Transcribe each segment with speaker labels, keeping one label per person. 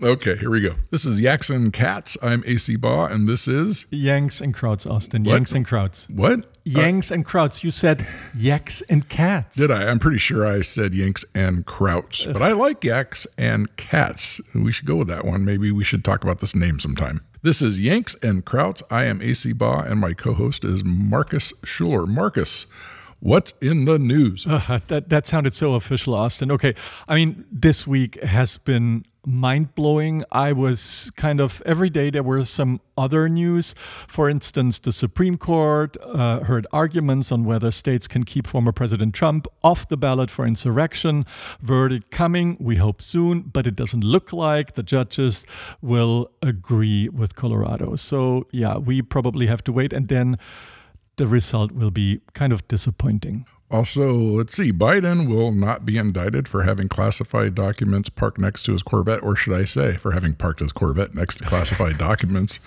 Speaker 1: Okay, here we go. This is Yaks and Cats. I'm AC Baugh, and this is
Speaker 2: Yanks and Krauts, Austin.
Speaker 1: What?
Speaker 2: Yanks and Krauts.
Speaker 1: what?
Speaker 2: Yanks and Krauts. You said Yaks and Cats.
Speaker 1: Did I? I'm pretty sure I said Yanks and Krauts, but I like Yaks and Cats. We should go with that one. Maybe we should talk about this name sometime. This is Yanks and Krauts. I am AC Baugh, and my co-host is Marcus Schuler. Marcus, what's in the news?
Speaker 2: Uh, that that sounded so official, Austin. Okay, I mean, this week has been mind blowing. I was kind of every day there were some other news. For instance, the Supreme Court uh, heard arguments on whether states can keep former President Trump off the ballot for insurrection. Verdict coming, we hope soon, but it doesn't look like the judges will agree with Colorado. So, yeah, we probably have to wait, and then the result will be kind of disappointing.
Speaker 1: Also, let's see, Biden will not be indicted for having classified documents parked next to his Corvette, or should I say, for having parked his Corvette next to classified documents.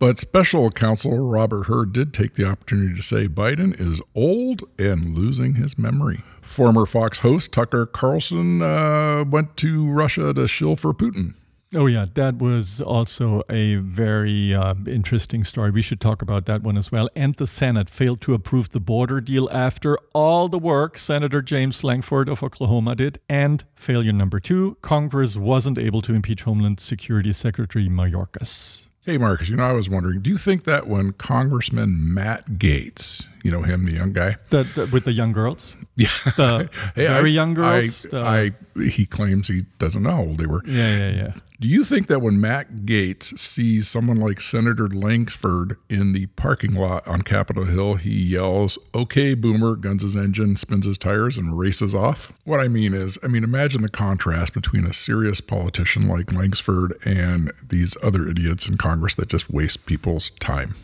Speaker 1: But special counsel Robert Hur did take the opportunity to say Biden is old and losing his memory. Former Fox host Tucker Carlson uh, went to Russia to shill for Putin.
Speaker 2: Oh, yeah, that was also a very uh, interesting story. We should talk about that one as well. And the Senate failed to approve the border deal after all the work Senator James Lankford of Oklahoma did. And failure number two Congress wasn't able to impeach Homeland Security Secretary Mayorkas.
Speaker 1: Hey, Marcus, you know, I was wondering, do you think that when Congressman Matt Gaetz, you know him, the young guy,
Speaker 2: The, the, with the young girls?
Speaker 1: yeah,
Speaker 2: The
Speaker 1: Hey,
Speaker 2: very
Speaker 1: I-
Speaker 2: young girls?
Speaker 1: I, I, he claims he doesn't know how old they were.
Speaker 2: yeah, yeah, yeah.
Speaker 1: Do you think that when Matt Gaetz sees someone like Senator Lankford in the parking lot on Capitol Hill, he yells, Okay, boomer, guns his engine, spins his tires, and races off? What I mean is, I mean, imagine the contrast between a serious politician like Lankford and these other idiots in Congress that just waste people's time.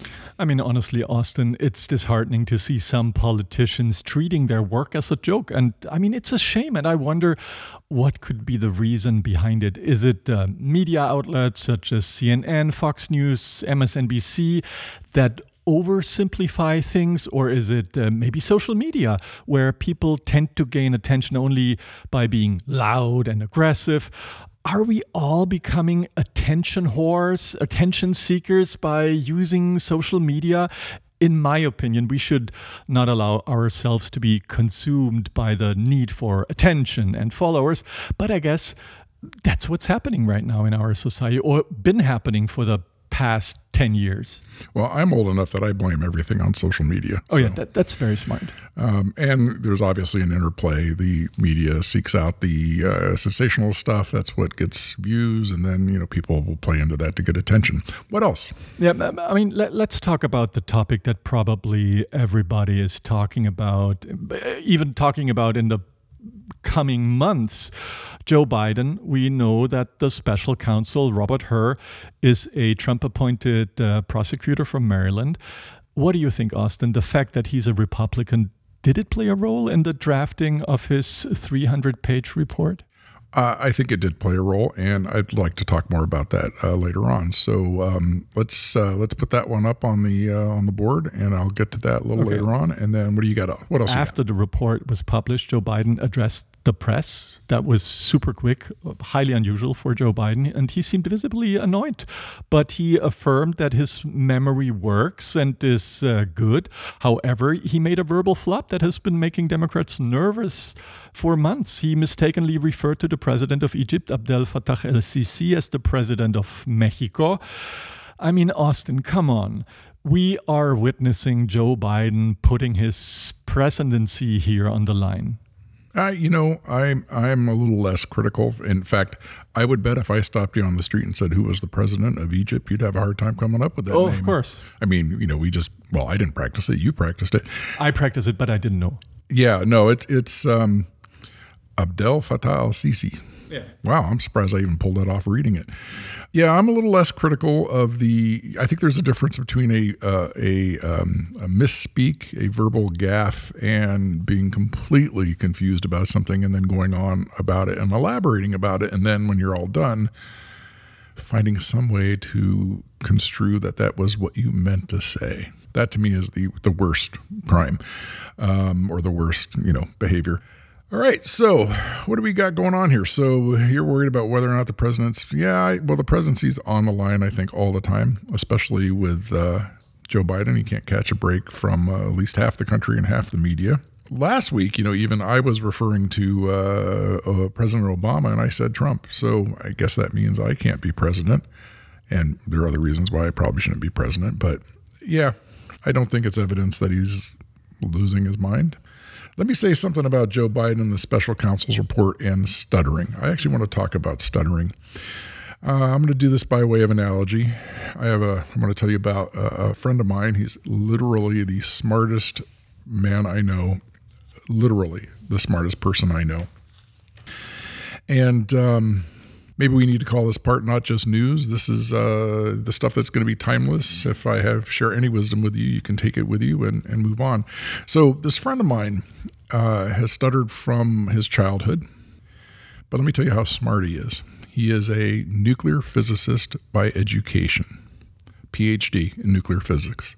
Speaker 2: I mean, honestly, Austin, it's disheartening to see some politicians treating their work as a joke. And I mean, it's a shame. And I wonder what could be the reason behind it. Is it uh, media outlets such as CNN, Fox News, MSNBC that oversimplify things? Or is it uh, maybe social media where people tend to gain attention only by being loud and aggressive? Are we all becoming attention whores, attention seekers by using social media? In my opinion, we should not allow ourselves to be consumed by the need for attention and followers. But I guess that's what's happening right now in our society, or been happening for the past 10 years.
Speaker 1: Well, I'm old enough that I blame everything on social media.
Speaker 2: Oh, yeah, that, that's very smart.
Speaker 1: Um, and there's obviously an interplay. The media seeks out the uh, sensational stuff. That's what gets views, and then you know people will play into that to get attention. What else?
Speaker 2: Yeah, I mean, let, let's talk about the topic that probably everybody is talking about, even talking about in the coming months. Joe Biden, we know that the special counsel, Robert Hur, is a Trump appointed uh, prosecutor from Maryland. What do you think, Austin? The fact that he's a Republican, did it play a role in the drafting of his 300 page report?
Speaker 1: Uh, I think it did play a role, and I'd like to talk more about that uh, later on. So um, let's uh, let's put that one up on the uh, on the board, and I'll get to that a little
Speaker 2: Okay.
Speaker 1: later on. And then what do you got? What else? you got?
Speaker 2: After the report was published, Joe Biden addressed the press. That was super quick, highly unusual for Joe Biden, and he seemed visibly annoyed. But he affirmed that his memory works and is uh, good. However, he made a verbal flop that has been making Democrats nervous for months. He mistakenly referred to the president of Egypt, Abdel Fattah el Sisi, as the president of Mexico. I mean, Austin, come on. We are witnessing Joe Biden putting his presidency here on the line.
Speaker 1: I, you know, I'm I'm a little less critical. In fact, I would bet if I stopped you on the street and said who was the president of Egypt, you'd have a hard time coming up with that.
Speaker 2: Oh,
Speaker 1: name.
Speaker 2: of course.
Speaker 1: I mean, you know, we just well, I didn't practice it. You practiced it.
Speaker 2: I practice it, but I didn't know.
Speaker 1: Yeah, no, it's it's um, Abdel Fattah al Sisi. Wow, I'm surprised I even pulled that off reading it. Yeah, I'm a little less critical of the. I think there's a difference between a uh, a, um, a misspeak, a verbal gaffe, and being completely confused about something and then going on about it and elaborating about it, and then when you're all done, finding some way to construe that that was what you meant to say. That to me is the the worst crime, um, or the worst you know behavior. All right, so what do we got going on here? So you're worried about whether or not the president's, yeah, well, the presidency's on the line, I think, all the time, especially with uh, Joe Biden. He can't catch a break from uh, at least half the country and half the media. Last week, you know, even I was referring to uh, uh President Obama and I said Trump. So I guess that means I can't be president. And there are other reasons why I probably shouldn't be president. But yeah, I don't think it's evidence that he's losing his mind. Let me say something about Joe Biden and the special counsel's report and stuttering. I actually want to talk about stuttering. Uh, I'm going to do this by way of analogy. I have a. I'm going to tell you about a, a friend of mine. He's literally the smartest man I know. Literally the smartest person I know. And um, maybe we need to call this part not just news. This is uh, the stuff that's going to be timeless. If I have share any wisdom with you, you can take it with you and, and move on. So this friend of mine uh, has stuttered from his childhood, but let me tell you how smart he is. He is a nuclear physicist by education, PhD in nuclear physics.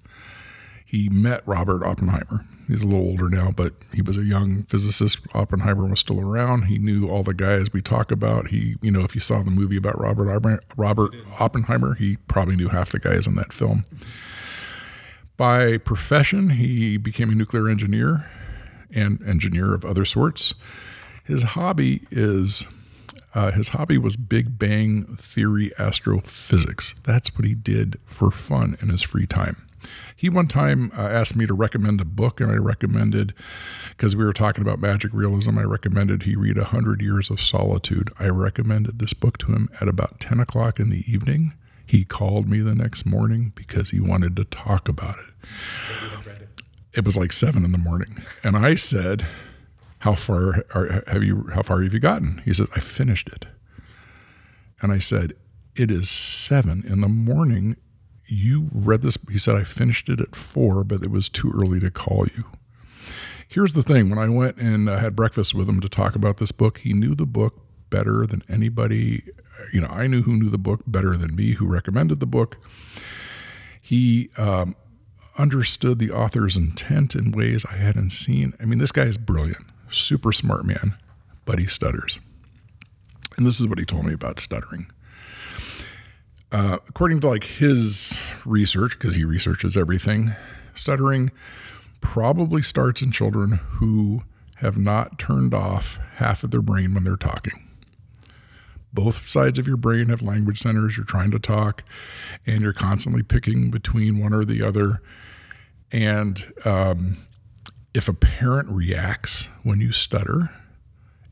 Speaker 1: He met Robert Oppenheimer He's a little older now, but he was a young physicist. Oppenheimer was still around. He knew all the guys we talk about. He, you know, if you saw the movie about Robert Robert Oppenheimer, he probably knew half the guys in that film. By profession, he became a nuclear engineer and engineer of other sorts. His hobby is uh, his hobby was Big Bang Theory astrophysics. That's what he did for fun in his free time. He one time uh, asked me to recommend a book, and I recommended, because we were talking about magic realism, I recommended he read A Hundred Years of Solitude. I recommended this book to him at about 10 o'clock in the evening. He called me the next morning because he wanted to talk about it. It was like seven in the morning. And I said, how far are, have you how far have you gotten he said i finished it and i said it is seven in the morning you read this. He said, I finished it at four, but it was too early to call you. Here's the thing when I went and uh, had breakfast with him to talk about this book, he knew the book better than anybody. You know, I knew who knew the book better than me, who recommended the book. He um, understood the author's intent in ways I hadn't seen. I mean, this guy is brilliant, super smart man, but he stutters. And this is what he told me about stuttering. Uh, according to like his research, because he researches everything, stuttering probably starts in children who have not turned off half of their brain when they're talking. Both sides of your brain have language centers. You're trying to talk, and you're constantly picking between one or the other. And um, if a parent reacts when you stutter,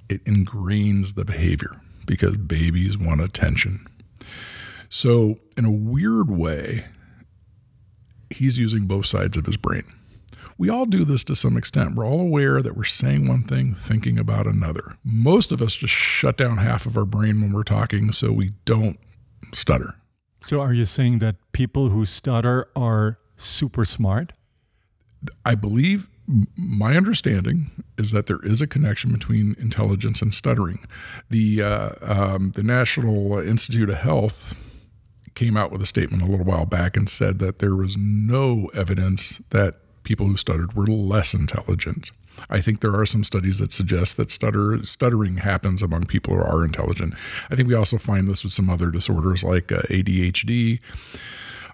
Speaker 1: it ingrains the behavior because babies want attention. So, in a weird way, he's using both sides of his brain. We all do this to some extent. We're all aware that we're saying one thing, thinking about another. Most of us just shut down half of our brain when we're talking so we don't stutter.
Speaker 2: So, are you saying that people who stutter are super smart?
Speaker 1: I believe my understanding is that there is a connection between intelligence and stuttering. The uh, um, the National Institute of Health came out with a statement a little while back and said that there was no evidence that people who stuttered were less intelligent. I think there are some studies that suggest that stutter, stuttering happens among people who are intelligent. I think we also find this with some other disorders like uh, ADHD.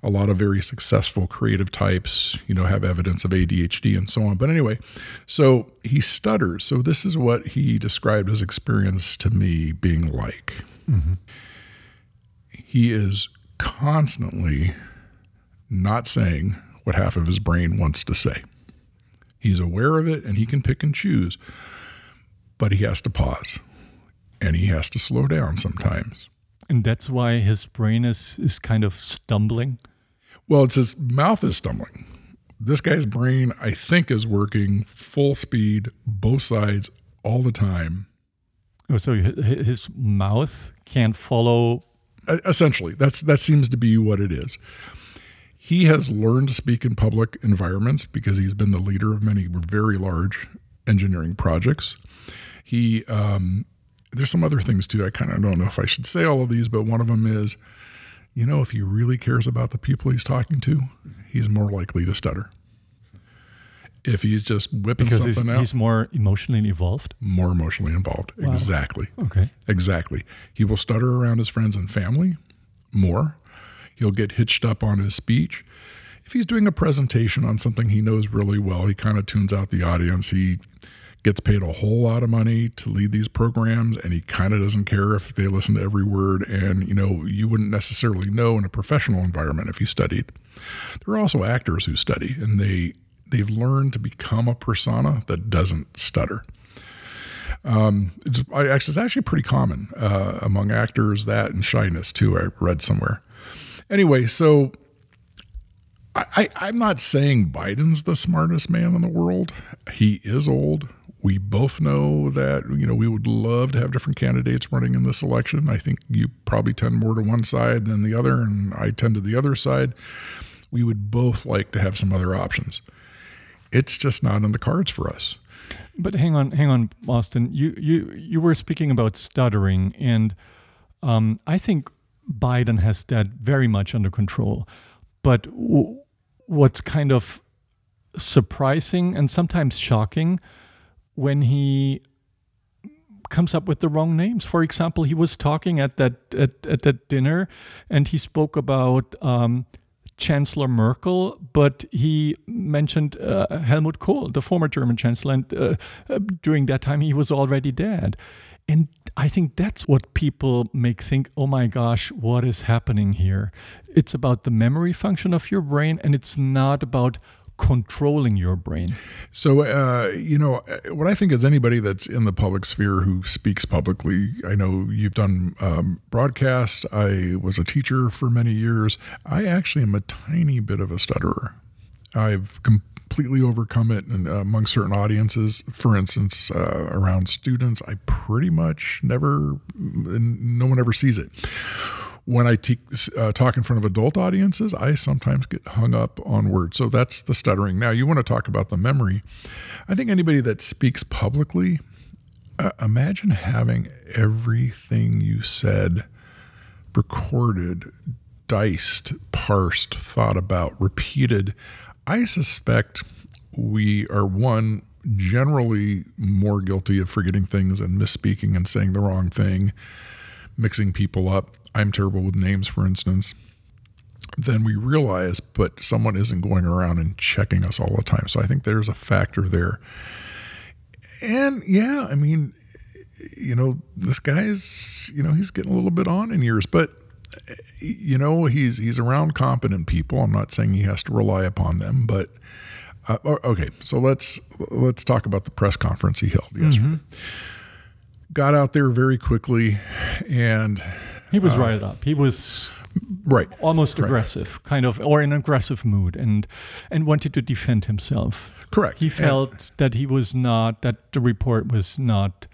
Speaker 1: A lot of very successful creative types, you know, have evidence of ADHD and so on. But anyway, so he stutters. So this is what he described his experience to me being like. Mm-hmm. He is constantly not saying what half of his brain wants to say. He's aware of it and he can pick and choose, but he has to pause and he has to slow down sometimes.
Speaker 2: And that's why his brain is, is kind of stumbling?
Speaker 1: Well, it's his mouth is stumbling. This guy's brain, I think, is working full speed, both sides, all the time.
Speaker 2: Oh, so his mouth can't follow
Speaker 1: essentially that's that seems to be what it is. He has learned to speak in public environments because he's been the leader of many very large engineering projects. He um, there's some other things too. I kind of don't know if i should say all of these but one of them is you know if he really cares about the people he's talking to he's more likely to stutter If he's just whipping
Speaker 2: because he's,
Speaker 1: something out,
Speaker 2: he's more emotionally involved.
Speaker 1: more emotionally involved. Exactly.
Speaker 2: Okay.
Speaker 1: Exactly. He will stutter around his friends and family more. He'll get hitched up on his speech. If he's doing a presentation on something he knows really well, he kind of tunes out the audience. He gets paid a whole lot of money to lead these programs and he kind of doesn't care if they listen to every word and you know you wouldn't necessarily know in a professional environment if you studied there are also actors who study and they they've learned to become a persona that doesn't stutter um, it's, actually, it's actually pretty common uh, among actors that and shyness too. I read somewhere. Anyway, so I, am not saying Biden's the smartest man in the world. He is old. We both know that you know we would love to have different candidates running in this election. I think you probably tend more to one side than the other, and I tend to the other side. We would both like to have some other options. It's just not in the cards for us.
Speaker 2: But hang on, hang on, Austin. You you you were speaking about stuttering, and um, I think Biden has that very much under control. But w- what's kind of surprising and sometimes shocking when he comes up with the wrong names. For example, he was talking at that at, at that dinner, and he spoke about um, Chancellor Merkel, but he mentioned uh, Helmut Kohl, the former German chancellor, and uh, uh, during that time he was already dead. And I think that's what people make think, oh my gosh, what is happening here? It's about the memory function of your brain, and it's not about controlling your brain.
Speaker 1: So, uh, you know, what I think is anybody that's in the public sphere who speaks publicly, I know you've done um, broadcast. I was a teacher for many years. I actually am a tiny bit of a stutterer. I've completely overcome it and, uh, among certain audiences. For instance, uh, around students, I pretty much never, no one ever sees it when I te- uh, talk in front of adult audiences, I sometimes get hung up on words. So that's the stuttering. Now, you want to talk about the memory. I think anybody that speaks publicly, uh, imagine having everything you said recorded, diced, parsed, thought about, repeated. I suspect we are one generally more guilty of forgetting things and misspeaking and saying the wrong thing mixing people up. I'm terrible with names, for instance. Then we realize, but someone isn't going around and checking us all the time. So I think there's a factor there. And yeah, I mean, you know, this guy's, you know, he's getting a little bit on in years, but you know, he's he's around competent people. I'm not saying he has to rely upon them, but uh, okay. So let's let's talk about the press conference he held yesterday. Mm-hmm got out there very quickly, and
Speaker 2: he was uh, right up. He was
Speaker 1: right,
Speaker 2: almost
Speaker 1: right.
Speaker 2: aggressive, kind of, or in an aggressive mood, and and wanted to defend himself.
Speaker 1: Correct.
Speaker 2: He felt and, that he was not that the report was not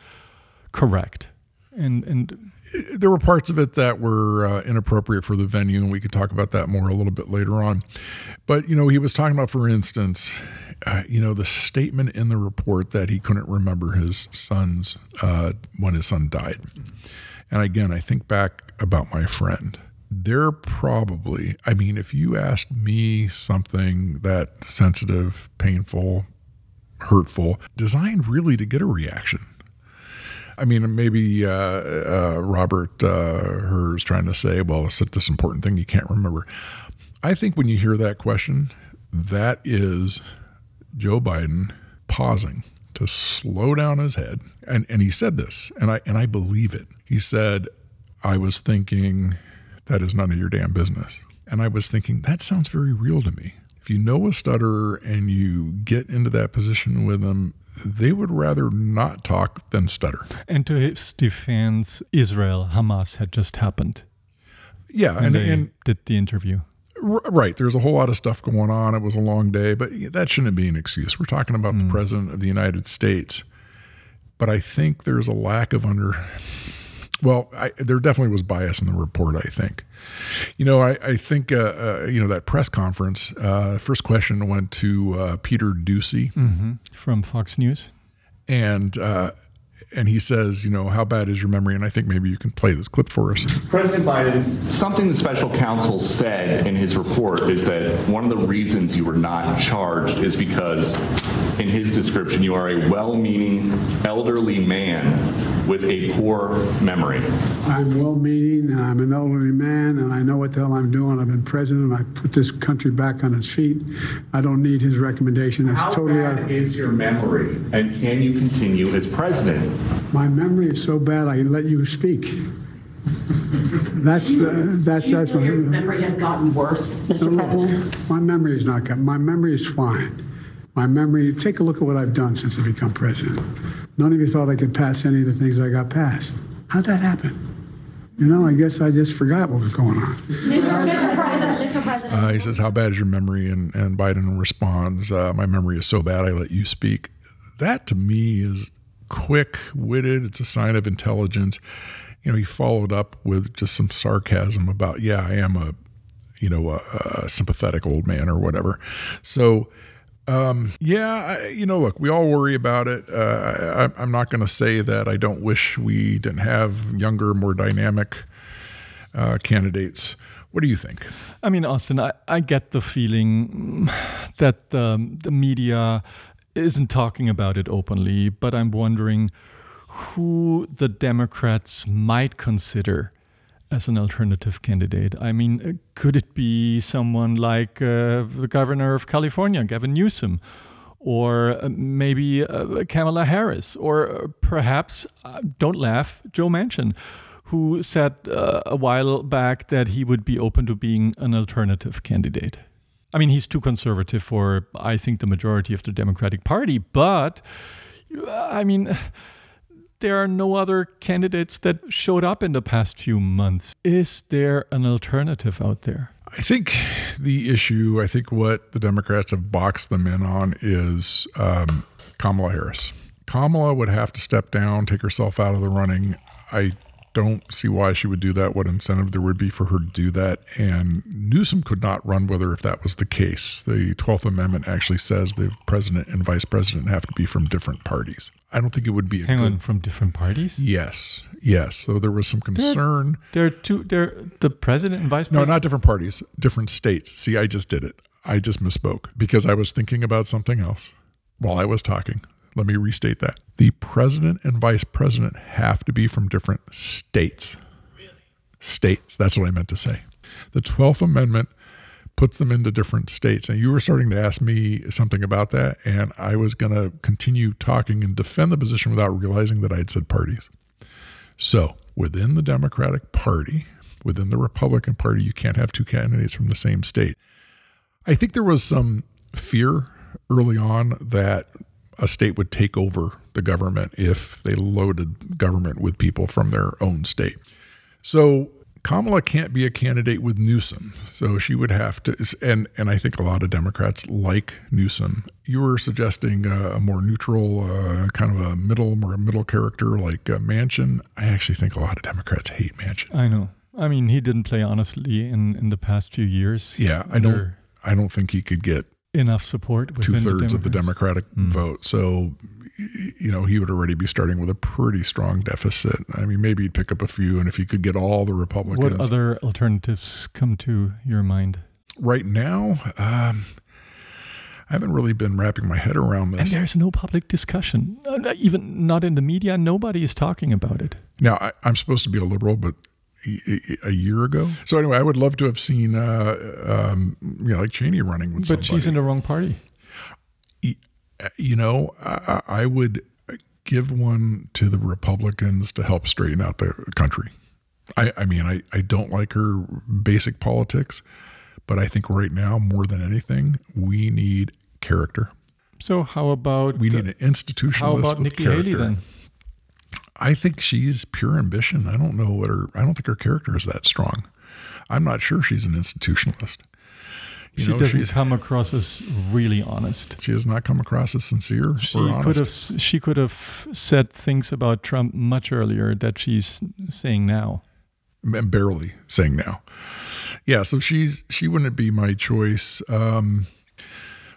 Speaker 2: correct, and and
Speaker 1: there were parts of it that were uh, inappropriate for the venue, and we could talk about that more a little bit later on. But you know, he was talking about, for instance, uh, you know, the statement in the report that he couldn't remember his son's uh, when his son died. And again, I think back about my friend. They're probably, I mean, if you asked me something that sensitive, painful, hurtful, designed really to get a reaction, I mean, maybe uh, uh, Robert uh, is trying to say, well, it's this important thing you can't remember. I think when you hear that question, that is Joe Biden pausing to slow down his head. And, and he said this, and I, and I believe it. He said, I was thinking, that is none of your damn business. And I was thinking, that sounds very real to me. If you know a stutterer and you get into that position with them, they would rather not talk than stutter.
Speaker 2: And to his defense, Israel, Hamas had just happened.
Speaker 1: Yeah,
Speaker 2: and, and, and did the interview.
Speaker 1: Right. There's a whole lot of stuff going on. It was a long day, but that shouldn't be an excuse. We're talking about mm. the president of the United States. But I think there's a lack of under. Well, I, there definitely was bias in the report. I think, you know, I, I think uh, uh, you know that press conference. Uh, first question went to uh, Peter Doocy
Speaker 2: mm-hmm. from Fox News,
Speaker 1: and uh, and he says, you know, how bad is your memory? And I think maybe you can play this clip for us.
Speaker 3: President Biden, something the special counsel said in his report is that one of the reasons you were not charged is because in his description, you are a well-meaning elderly man with a poor memory.
Speaker 4: I'm well-meaning, and I'm an elderly man, and I know what the hell I'm doing. I've been president. and I put this country back on its feet. I don't need his recommendation. It's
Speaker 3: How
Speaker 4: totally out.
Speaker 3: bad is your memory, and can you continue as president?
Speaker 4: My memory is so bad. I let you speak. That's uh, that's
Speaker 5: you
Speaker 4: that's
Speaker 5: feel
Speaker 4: my,
Speaker 5: your memory has gotten worse, Mr. President?
Speaker 4: my memory is not good. My memory is fine. My memory. Take a look at what I've done since I become president. None of you thought I could pass any of the things I got passed. How'd that happen? You know, I guess I just forgot what was going on.
Speaker 5: Mr. Mr. President, Mr. President.
Speaker 1: Uh, he says, "How bad is your memory?" And and Biden responds, uh, "My memory is so bad, I let you speak." That to me is quick-witted. It's a sign of intelligence. You know, he followed up with just some sarcasm about, "Yeah, I am a, you know, a, a sympathetic old man or whatever." So. Um, yeah, I, you know, look, we all worry about it. Uh, I, I'm not going to say that I don't wish we didn't have younger, more dynamic uh, candidates. What do you think?
Speaker 2: I mean, Austin, I, I get the feeling that um, the media isn't talking about it openly, but I'm wondering who the Democrats might consider as an alternative candidate. I mean, uh, could it be someone like uh, the governor of California, Gavin Newsom? Or uh, maybe uh, Kamala Harris, or uh, perhaps, uh, don't laugh, Joe Manchin, who said a while back that he would be open to being an alternative candidate. I mean, he's too conservative for, I think, the majority of the Democratic Party, but I mean, there are no other candidates that showed up in the past few months. Is there an alternative out there?
Speaker 1: I think the issue, I think what the Democrats have boxed them in on is um, Kamala Harris. Kamala would have to step down, take herself out of the running. I don't see why she would do that, what incentive there would be for her to do that. And Newsom could not run with her if that was the case. The 12th Amendment actually says the president and vice president have to be from different parties. I don't think it would be a
Speaker 2: Hang
Speaker 1: good.
Speaker 2: on, from different parties?
Speaker 1: Yes, yes. So there was some concern.
Speaker 2: There are two. There, the president and vice president?
Speaker 1: No,
Speaker 2: president.
Speaker 1: not different parties, different states. See, I just did it. I just misspoke because I was thinking about something else while I was talking. Let me restate that. The president and vice president have to be from different states. Really? States. That's what I meant to say. The 12th Amendment puts them into different states. And you were starting to ask me something about that, and I was going to continue talking and defend the position without realizing that I had said parties. So, within the Democratic Party, within the Republican Party, you can't have two candidates from the same state. I think there was some fear early on that a state would take over the government if they loaded government with people from their own state. So Kamala can't be a candidate with Newsom. So she would have to, and and I think a lot of Democrats like Newsom. You were suggesting a, more neutral, uh, kind of a middle, more middle character like uh, Manchin. I actually think a lot of Democrats hate Manchin.
Speaker 2: I know. I mean, he didn't play honestly in, in the past few years.
Speaker 1: Yeah, I don't. I don't think he could get
Speaker 2: enough support.
Speaker 1: two thirds of the. Democratic vote. So, you know, he would already be starting with a pretty strong deficit. I mean, maybe he'd pick up a few, and if he could get all the Republicans
Speaker 2: What other alternatives come to your mind?
Speaker 1: right now, um, I haven't really been wrapping my head around this.
Speaker 2: And there's no public discussion, Uh, even not in the media. Nobody is talking about it.
Speaker 1: Now, I, I'm supposed to be a liberal, but a- year ago. So anyway, I would love to have seen, uh, um, you know, like Cheney running with
Speaker 2: But she's in the wrong party.
Speaker 1: you know, I, I would give one to the Republicans to help straighten out the country. I, I mean, I, I don't like her basic politics, but I think right now, more than anything, we need character.
Speaker 2: So how about
Speaker 1: We need an institutional character?
Speaker 2: how
Speaker 1: institutionalist
Speaker 2: about Nikki
Speaker 1: character.
Speaker 2: Haley then?
Speaker 1: I think she's pure ambition. I don't know what her. I don't think her character is that strong. I'm not sure she's an institutionalist. You
Speaker 2: she
Speaker 1: know,
Speaker 2: doesn't
Speaker 1: she's,
Speaker 2: come across as really honest.
Speaker 1: she has not come across as sincere
Speaker 2: She
Speaker 1: or honest.
Speaker 2: could have she could have said things about Trump much earlier that she's saying now.
Speaker 1: and barely saying now. Yeah, so she's she wouldn't be my choice. Um,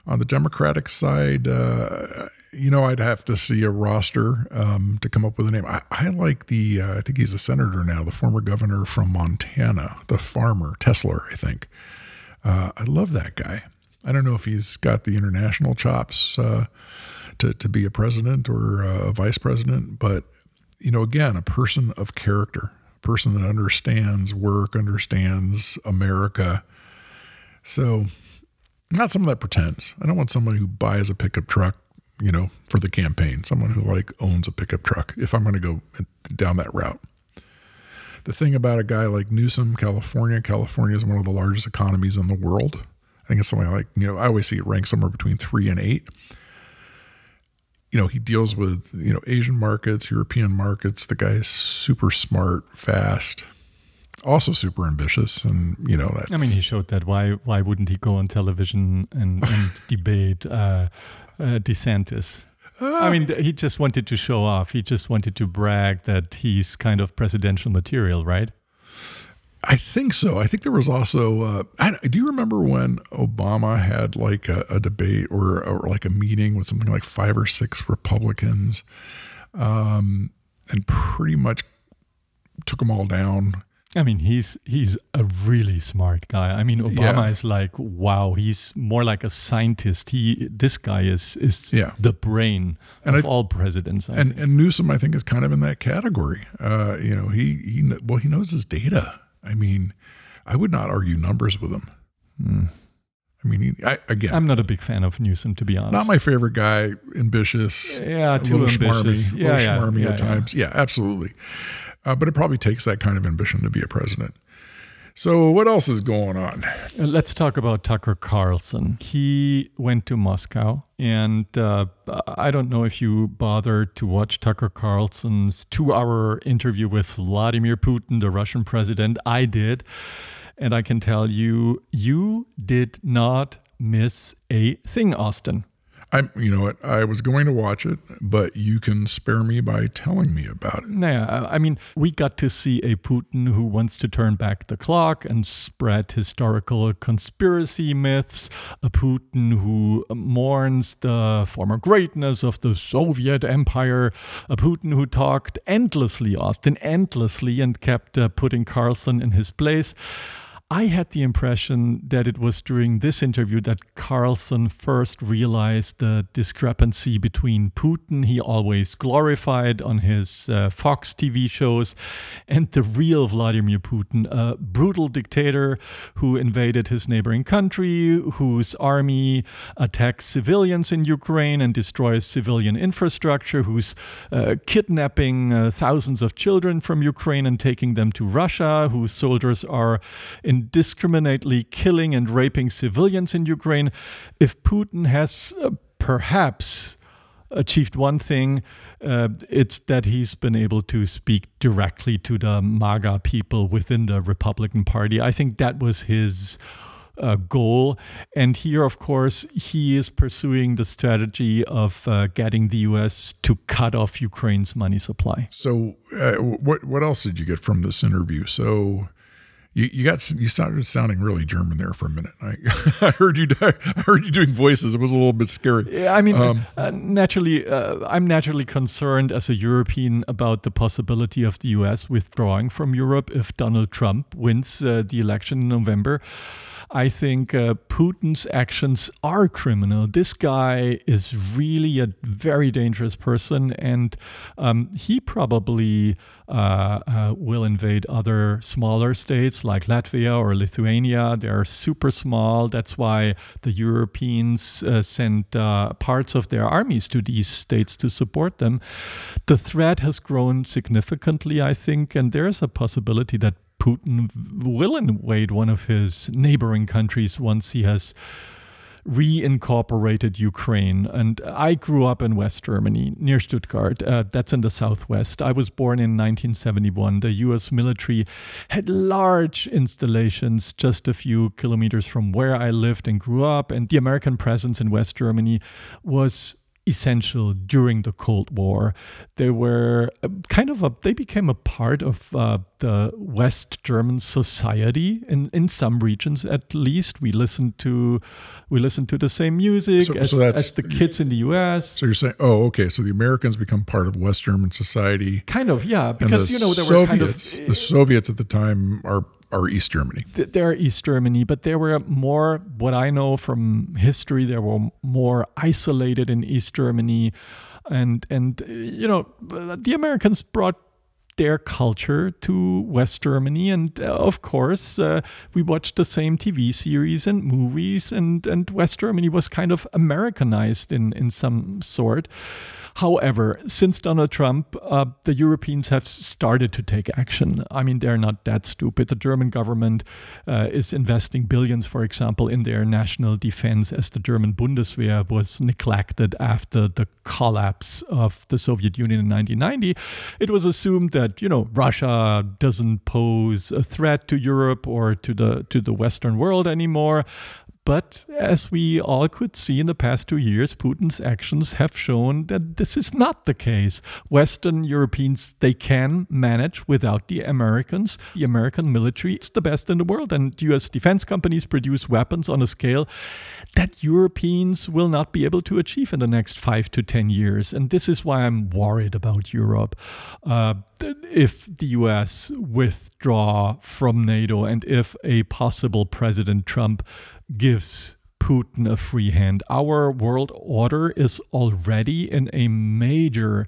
Speaker 1: on the Democratic side, uh, you know, I'd have to see a roster um, to come up with a name. I, I like the uh, I think he's a senator now, the former governor from Montana, the farmer Tester, I think. Uh, I love that guy. I don't know if he's got the international chops. Uh, to, to be a president or a vice president. But, you know, again, a person of character, a person that understands work, understands America. So, not someone that pretends. I don't want someone who buys a pickup truck, you know, for the campaign. Someone who like owns a pickup truck. If I'm going to go down that route. The thing about a guy like Newsom, California, California is one of the largest economies in the world. I think it's something like, you know, I always see it ranked somewhere between three and eight. You know, he deals with, you know, Asian markets, European markets. The guy is super smart, fast, also super ambitious. And, you know,
Speaker 2: I mean, he showed that. Why, why wouldn't he go on television and, and debate uh, uh, DeSantis? I mean, he just wanted to show off. He just wanted to brag that he's kind of presidential material, right?
Speaker 1: I think so. I think there was also. Uh, I, do you remember when Obama had like a, a debate or, or, like a meeting with something like five or six Republicans, um, and pretty much took them all down?
Speaker 2: I mean, he's he's a really smart guy. I mean, Obama yeah. is like, wow, he's more like a scientist. He this guy is is yeah. the brain and of I, all presidents.
Speaker 1: I and think. and Newsom, I think, is kind of in that category. Uh, you know, he he well, he knows his data. I mean, I would not argue numbers with him. Mm. I mean, he, I, again,
Speaker 2: I'm not a big fan of Newsom, to be honest.
Speaker 1: Not my favorite guy. Ambitious,
Speaker 2: yeah, too ambitious,
Speaker 1: schmarmy, yeah, yeah, schmarmy yeah, at times. Yeah, absolutely. Uh, but it probably takes that kind of ambition to be a president. So, what else is going on?
Speaker 2: Uh, let's talk about Tucker Carlson. He went to Moscow, and uh, I don't know if you bothered to watch Tucker Carlson's two hour interview with Vladimir Putin, the Russian president. I did. And I can tell you, you did not miss a thing, Austin.
Speaker 1: I, you know what? I was going to watch it, but you can spare me by telling me about it.
Speaker 2: Yeah, I mean, we got to see a Putin who wants to turn back the clock and spread historical conspiracy myths, a Putin who mourns the former greatness of the Soviet Empire, a Putin who talked endlessly, often endlessly, and kept uh, putting Carlson in his place. I had the impression that it was during this interview that Carlson first realized the discrepancy between Putin, he always glorified on his uh, Fox TV shows, and the real Vladimir Putin, a brutal dictator who invaded his neighboring country, whose army attacks civilians in Ukraine and destroys civilian infrastructure, who's uh, kidnapping uh, thousands of children from Ukraine and taking them to Russia, whose soldiers are in indiscriminately killing and raping civilians in Ukraine, if Putin has uh, perhaps achieved one thing, uh, it's that he's been able to speak directly to the MAGA people within the Republican Party. I think that was his. Uh, goal. And here, of course, he is pursuing the strategy of uh, getting the U.S. to cut off Ukraine's money supply.
Speaker 1: So, uh, what what else did you get from this interview? So, you, you got you started sounding really German there for a minute. I, I heard you I heard you doing voices. It was a little bit scary.
Speaker 2: Yeah, I mean, um, uh, naturally, uh, I'm naturally concerned as a European about the possibility of the U.S. withdrawing from Europe if Donald Trump wins uh, the election in November. I think uh, Putin's actions are criminal. This guy is really a very dangerous person, and um, he probably uh, uh, will invade other smaller states like Latvia or Lithuania. They are super small. That's why the Europeans uh, sent uh, parts of their armies to these states to support them. The threat has grown significantly, I think, and there's a possibility that Putin will invade one of his neighboring countries once he has reincorporated Ukraine. And I grew up in West Germany, near Stuttgart. Uh, that's in the southwest. I was born in 1971. The US military had large installations just a few kilometers from where I lived and grew up. And the American presence in West Germany was essential during the Cold War. They were uh, kind of a, they became a part of uh, the West German society in, in some regions at least. We listened to we listened to the same music so, as, so as, the kids in the US.
Speaker 1: So you're saying, oh, okay, so the Americans become part of West German society.
Speaker 2: Kind of, yeah, because you know there
Speaker 1: Soviets,
Speaker 2: were kind of
Speaker 1: the Soviets at the time are are East Germany.
Speaker 2: They're East Germany, but there were more, what I know from history, there were more isolated in East Germany. And, and you know, the Americans brought their culture to West Germany. And uh, of course, uh, we watched the same TV series and movies, and, and West Germany was kind of Americanized in, in some sort. However, since Donald Trump, uh, the Europeans have started to take action. I mean, they're not that stupid. The German government uh, is investing billions, for example, in their national defense as the German Bundeswehr was neglected after the collapse of the Soviet Union in 1990. It was assumed that, you know, Russia doesn't pose a threat to Europe or to the to the Western world anymore. But as we all could see in the past two years, Putin's actions have shown that this is not the case. Western Europeans, they can manage without the Americans. The American military is the best in the world, and US defense companies produce weapons on a scale that Europeans will not be able to achieve in the next five to 10 years. And this is why I'm worried about Europe. Uh, if the US withdraw from NATO and if a possible President Trump gives Putin a free hand. Our world order is already in a major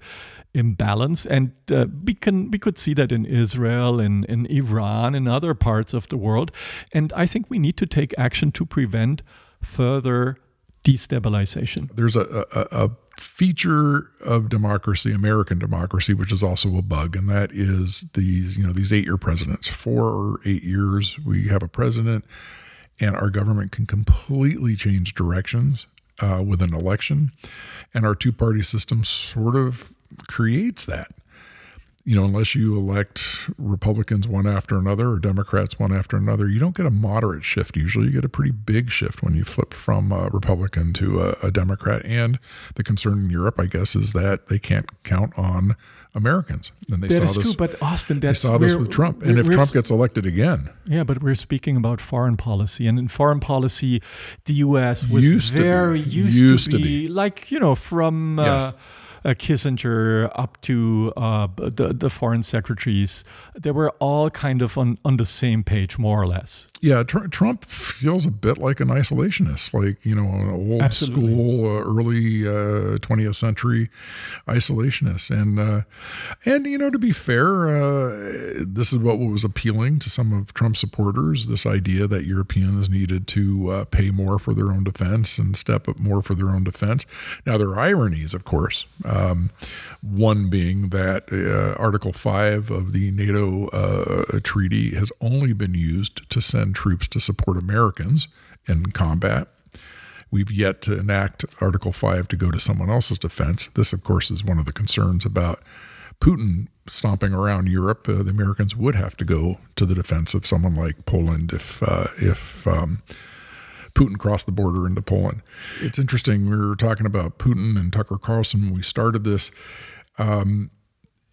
Speaker 2: imbalance, and uh, we can we could see that in Israel, in in Iran, in other parts of the world. And I think we need to take action to prevent further destabilization.
Speaker 1: There's a, a, a feature of democracy, American democracy, which is also a bug, and that is these you know these eight year presidents. Four or eight years, we have a president and our government can completely change directions uh, with an election. And our two party system sort of creates that. You know, unless you elect Republicans one after another or Democrats one after another, you don't get a moderate shift. Usually, you get a pretty big shift when you flip from a Republican to a, a Democrat. And the concern in Europe, I guess, is that they can't count on Americans.
Speaker 2: And they that saw is this, true, but Austin,
Speaker 1: they saw this with Trump. And if Trump gets elected again,
Speaker 2: yeah, but we're speaking about foreign policy, and in foreign policy, the U.S. was used very used,
Speaker 1: used,
Speaker 2: to,
Speaker 1: be,
Speaker 2: to be, like you know from.
Speaker 1: Yes. Uh,
Speaker 2: uh, Kissinger up to uh, the, the foreign secretaries, they were all kind of on, on the same page, more or less.
Speaker 1: Yeah, tr- Trump feels a bit like an isolationist, like, you know, an old Absolutely. school, uh, early 20th uh, century isolationist. And, uh, and you know, to be fair, uh, this is what was appealing to some of Trump's supporters this idea that Europeans needed to pay more for their own defense and step up more for their own defense. Now, there are ironies, of course. Um, one being that uh, Article 5 of the NATO uh, treaty has only been used to send troops to support Americans in combat. We've yet to enact Article 5 to go to someone else's defense. This, of course, is one of the concerns about Putin stomping around Europe. Uh, the Americans would have to go to the defense of someone like Poland if, uh, if um, Putin crossed the border into Poland. It's interesting. We were talking about Putin and Tucker Carlson when we started this. Um,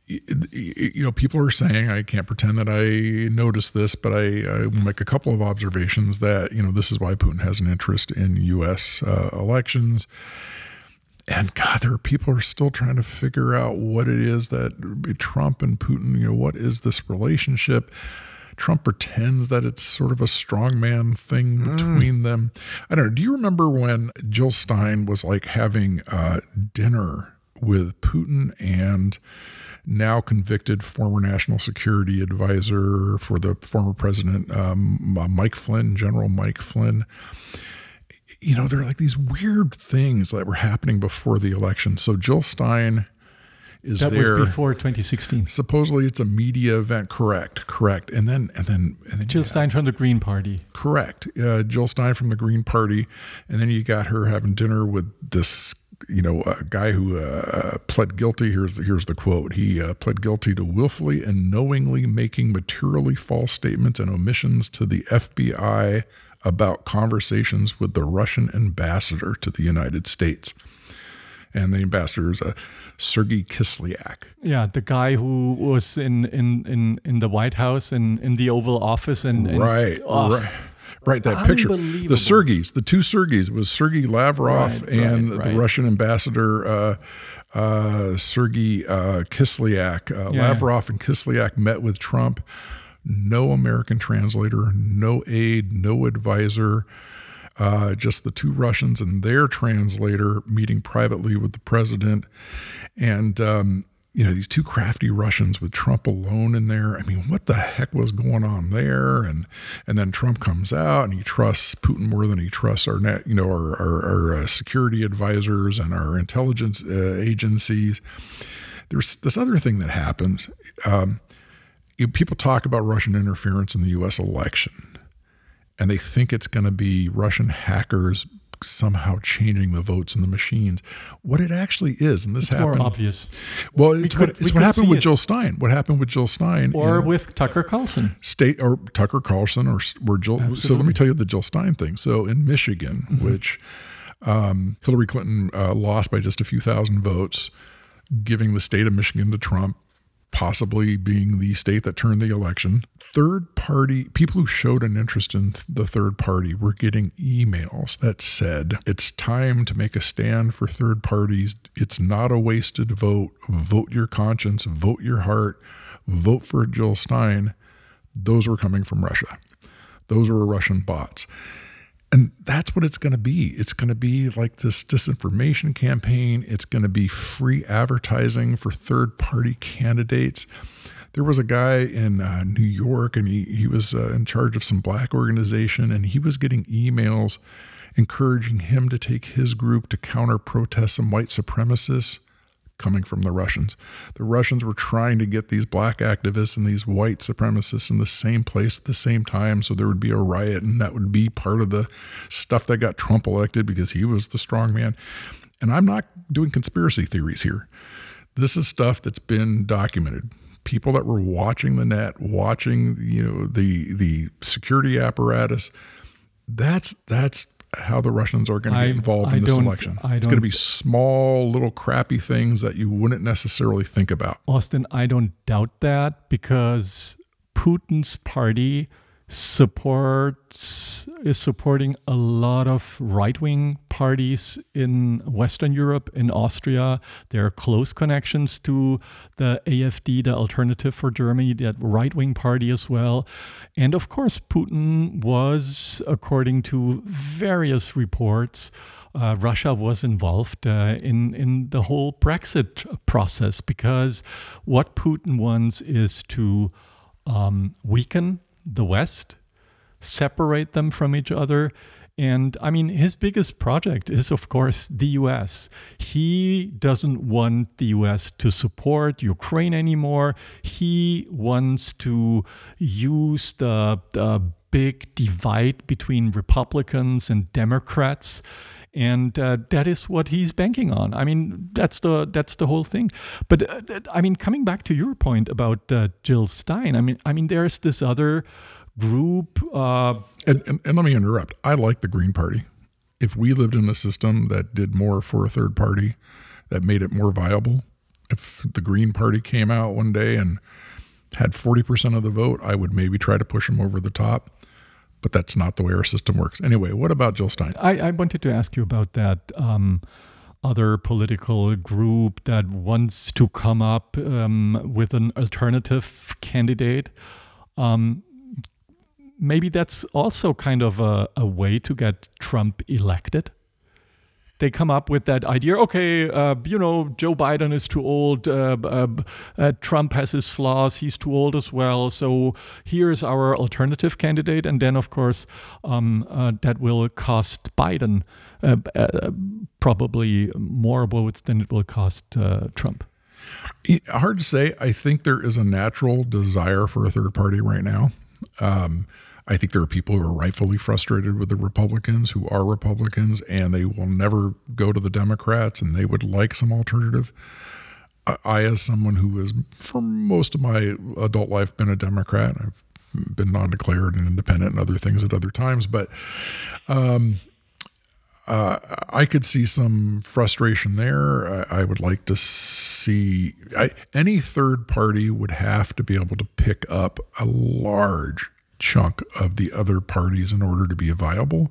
Speaker 1: you know, people are saying, I can't pretend that I noticed this, but I, I, will make a couple of observations that, you know, this is why Putin has an interest in U.S. Uh, elections. And God, there are people are still trying to figure out what it is that Trump and Putin, you know, what is this relationship? Trump pretends that it's sort of a strongman thing mm. between them. I don't know. Do you remember when Jill Stein was like having uh, dinner with Putin and now convicted former national security advisor for the former president, um, Mike Flynn, General Mike Flynn? You know, there are like these weird things that were happening before the election. So Jill Stein is
Speaker 2: that
Speaker 1: there.
Speaker 2: was before 2016.
Speaker 1: Supposedly, it's a media event. Correct, correct. And then, and then, and then
Speaker 2: Jill Stein from the Green Party.
Speaker 1: Correct. Uh, Jill Stein from the Green Party, and then you got her having dinner with this, you know, a guy who uh, pled guilty. Here's here's the quote. He uh, pled guilty to willfully and knowingly making materially false statements and omissions to the FBI about conversations with the Russian ambassador to the United States. And the ambassador is a Sergei Kislyak.
Speaker 2: Yeah, the guy who was in in in, in the White House and in, in the Oval Office and, and
Speaker 1: right, oh, right. Right, that picture. The Sergeys, the two Sergeys was Sergei Lavrov right, and right, right. the Russian ambassador uh, uh, Sergei uh, Kislyak. Uh, yeah. Lavrov and Kislyak met with Trump no American translator, no aide, no advisor. Uh, just the two Russians and their translator meeting privately with the president. And um, you know, these two crafty Russians with Trump alone in there. I mean, what the heck was going on there? And and then Trump comes out and he trusts Putin more than he trusts our net, you know, our our, our uh, security advisors and our intelligence uh, agencies. There's this other thing that happens. Um, people talk about Russian interference in the U.S. election, and they think it's going to be Russian hackers somehow changing the votes in the machines. What it actually is, and this
Speaker 2: it's
Speaker 1: happened.
Speaker 2: more obvious.
Speaker 1: Well, it's could, what, it's what happened with it. Jill Stein. What happened with Jill Stein,
Speaker 2: or with Tucker Carlson,
Speaker 1: state or Tucker Carlson, or, or Jill. Absolutely. So let me tell you the Jill Stein thing. So in Michigan, mm-hmm. which um, Hillary Clinton uh, lost by just a few thousand votes, giving the state of Michigan to Trump possibly being the state that turned the election. Third party, people who showed an interest in the third party were getting emails that said, it's time to make a stand for third parties. It's not a wasted vote. Vote your conscience, vote your heart, vote for Jill Stein. Those were coming from Russia. Those were Russian bots. And that's what it's going to be. It's going to be like this disinformation campaign. It's going to be free advertising for third party candidates. There was a guy in uh, New York, and he, he was uh, in charge of some black organization, and he was getting emails encouraging him to take his group to counter protest some white supremacists coming from the Russians. The Russians were trying to get these black activists and these white supremacists in the same place at the same time so there would be a riot and that would be part of the stuff that got Trump elected because he was the strong man. And I'm not doing conspiracy theories here. This is stuff that's been documented. People that were watching the net, watching, you know, the the security apparatus, that's that's how the Russians are going to get involved I in this election. it's going to be small, little, crappy things that you wouldn't necessarily think about.
Speaker 2: Austin, I don't doubt that because Putin's party supports is supporting a lot of right-wing parties in Western Europe, in Austria. There are close connections to the AFD, the Alternative for Germany, that right-wing party as well. And of course, Putin was, according to various reports, uh, Russia was involved uh, in in the whole Brexit process because what Putin wants is to um, weaken the West, separate them from each other. And I mean, his biggest project is, of course, the US. He doesn't want the US to support Ukraine anymore. He wants to use the, the big divide between Republicans and Democrats and uh, that is what he's banking on. I mean, that's the that's the whole thing. But uh, I mean, coming back to your point about uh, Jill Stein, I mean, I mean, there's this other group. Uh,
Speaker 1: and, and, and let me interrupt. I like the Green Party. If we lived in a system that did more for a third party, that made it more viable, if the Green Party came out one day and had 40% of the vote, I would maybe try to push them over the top but that's not the way our system works. Anyway, what about Jill Stein?
Speaker 2: I, I wanted to ask you about that. Um, other political group that wants to come up um, with an alternative candidate. Um, maybe that's also kind of a, a, way to get Trump elected they come up with that idea okay uh, you know joe biden is too old uh, uh, uh, trump has his flaws he's too old as well so here's our alternative candidate and then of course um, uh, that will cost biden probably more votes than it will cost trump.
Speaker 1: Hard to say. I think there is a natural desire for a third party right now. Um, I think there are people who are rightfully frustrated with the Republicans who are Republicans and they will never go to the Democrats and they would like some alternative. I, as someone who has, for most of my adult life, been a Democrat, I've been non declared and independent and other things at other times, but um, uh, I could see some frustration there. I, I would like to see I, any third party would have to be able to pick up a large chunk of the other parties in order to be viable.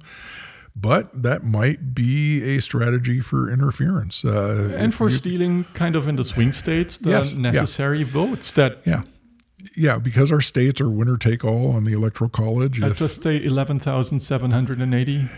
Speaker 1: But that might be a strategy for interference. Uh,
Speaker 2: and for you, stealing, kind of in the swing states, the yes, necessary
Speaker 1: yeah.
Speaker 2: votes that
Speaker 1: yeah yeah, because our states are winner take all on the electoral college.
Speaker 2: I just say 11,780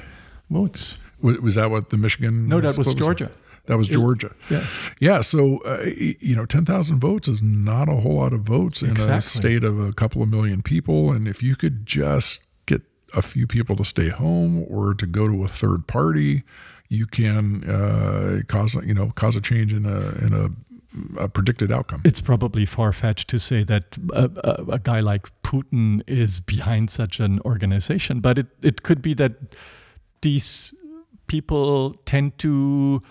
Speaker 2: votes.
Speaker 1: was, was that what the Michigan?
Speaker 2: No, that was Georgia.
Speaker 1: That was Georgia.
Speaker 2: Yeah.
Speaker 1: Yeah, so uh, you know, ten thousand votes is not a whole lot of votes in a state of a couple of million people, and if you could just get a few people to stay home or to go to a third party, you can uh, cause a- you know cause a change in a in a, a predicted outcome.
Speaker 2: It's probably far fetched to say that a, a, a guy like Putin is behind such an organization, but it, it could be that these people tend to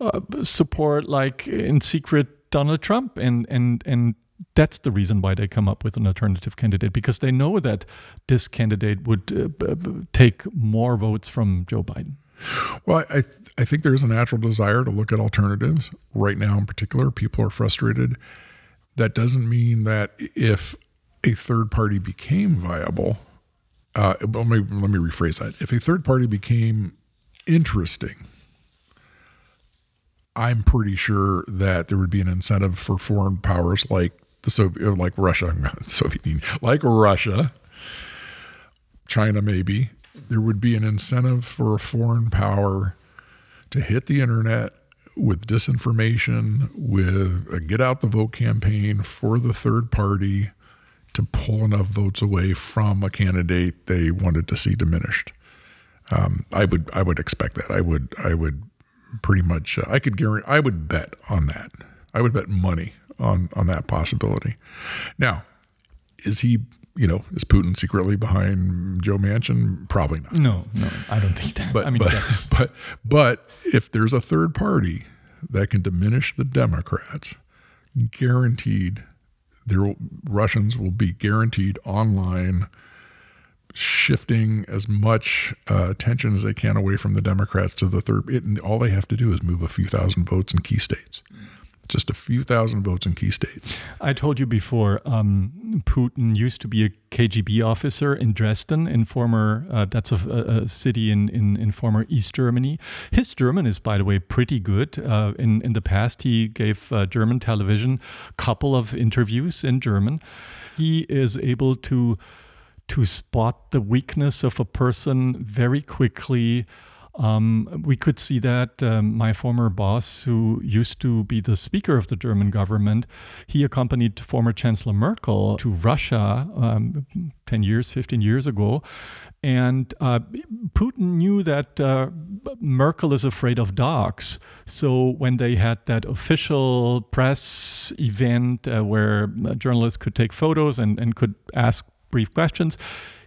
Speaker 2: uh, support, like in secret, Donald Trump, and and and that's the reason why they come up with an alternative candidate because they know that this candidate would uh, take more votes from Joe Biden.
Speaker 1: Well, I I think there's a natural desire to look at alternatives. Right now, in particular, people are frustrated. That doesn't mean that if a third party became viable, uh, let me let me rephrase that. If a third party became interesting, I'm pretty sure that there would be an incentive for foreign powers like the Soviet, like Russia, Soviet Union, like Russia, China, maybe. There would be an incentive for a foreign power to hit the internet with disinformation, with a get out the vote campaign for the third party to pull enough votes away from a candidate they wanted to see diminished. Um, I would I would expect that. I would I would pretty much uh, I could guarantee I would bet on that. I would bet money on on that possibility. Now, is he you know is Putin secretly behind Joe Manchin? Probably not.
Speaker 2: No, no, I don't think that.
Speaker 1: But
Speaker 2: I mean,
Speaker 1: but,
Speaker 2: that's
Speaker 1: but but if there's a third party that can diminish the Democrats, guaranteed there will, Russians will be guaranteed online shifting as much uh, attention as they can away from the Democrats to the third. It, all they have to do is move a few thousand votes in key states. Just a few thousand votes in key states.
Speaker 2: I told you before, um, Putin used to be a KGB officer in Dresden, in former, uh, that's a, a a city in, in, in former East Germany. His German is, by the way, pretty good. Uh, in, in the past, he gave uh, German television a couple of interviews in German. He is able to to spot the weakness of a person very quickly. Um, we could see that um, my former boss, who used to be the speaker of the German government, he accompanied former Chancellor Merkel to Russia um, 10 years, 15 years ago. And uh, Putin knew that uh, Merkel is afraid of dogs. So when they had that official press event uh, where journalists could take photos and, and could ask brief questions,